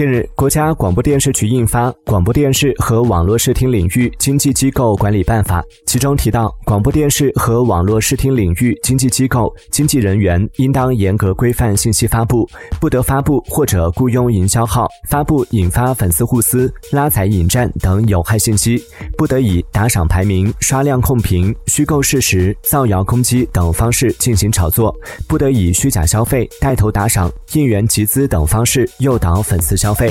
近日，国家广播电视局印发《广播电视和网络视听领域经纪机构管理办法》，其中提到，广播电视和网络视听领域经纪机构经纪人员应当严格规范信息发布，不得发布或者雇佣营销号发布引发粉丝互撕、拉踩引战等有害信息，不得以打赏排名、刷量控评、虚构事实、造谣攻击等方式进行炒作，不得以虚假消费、带头打赏、应援集资等方式诱导粉丝消费。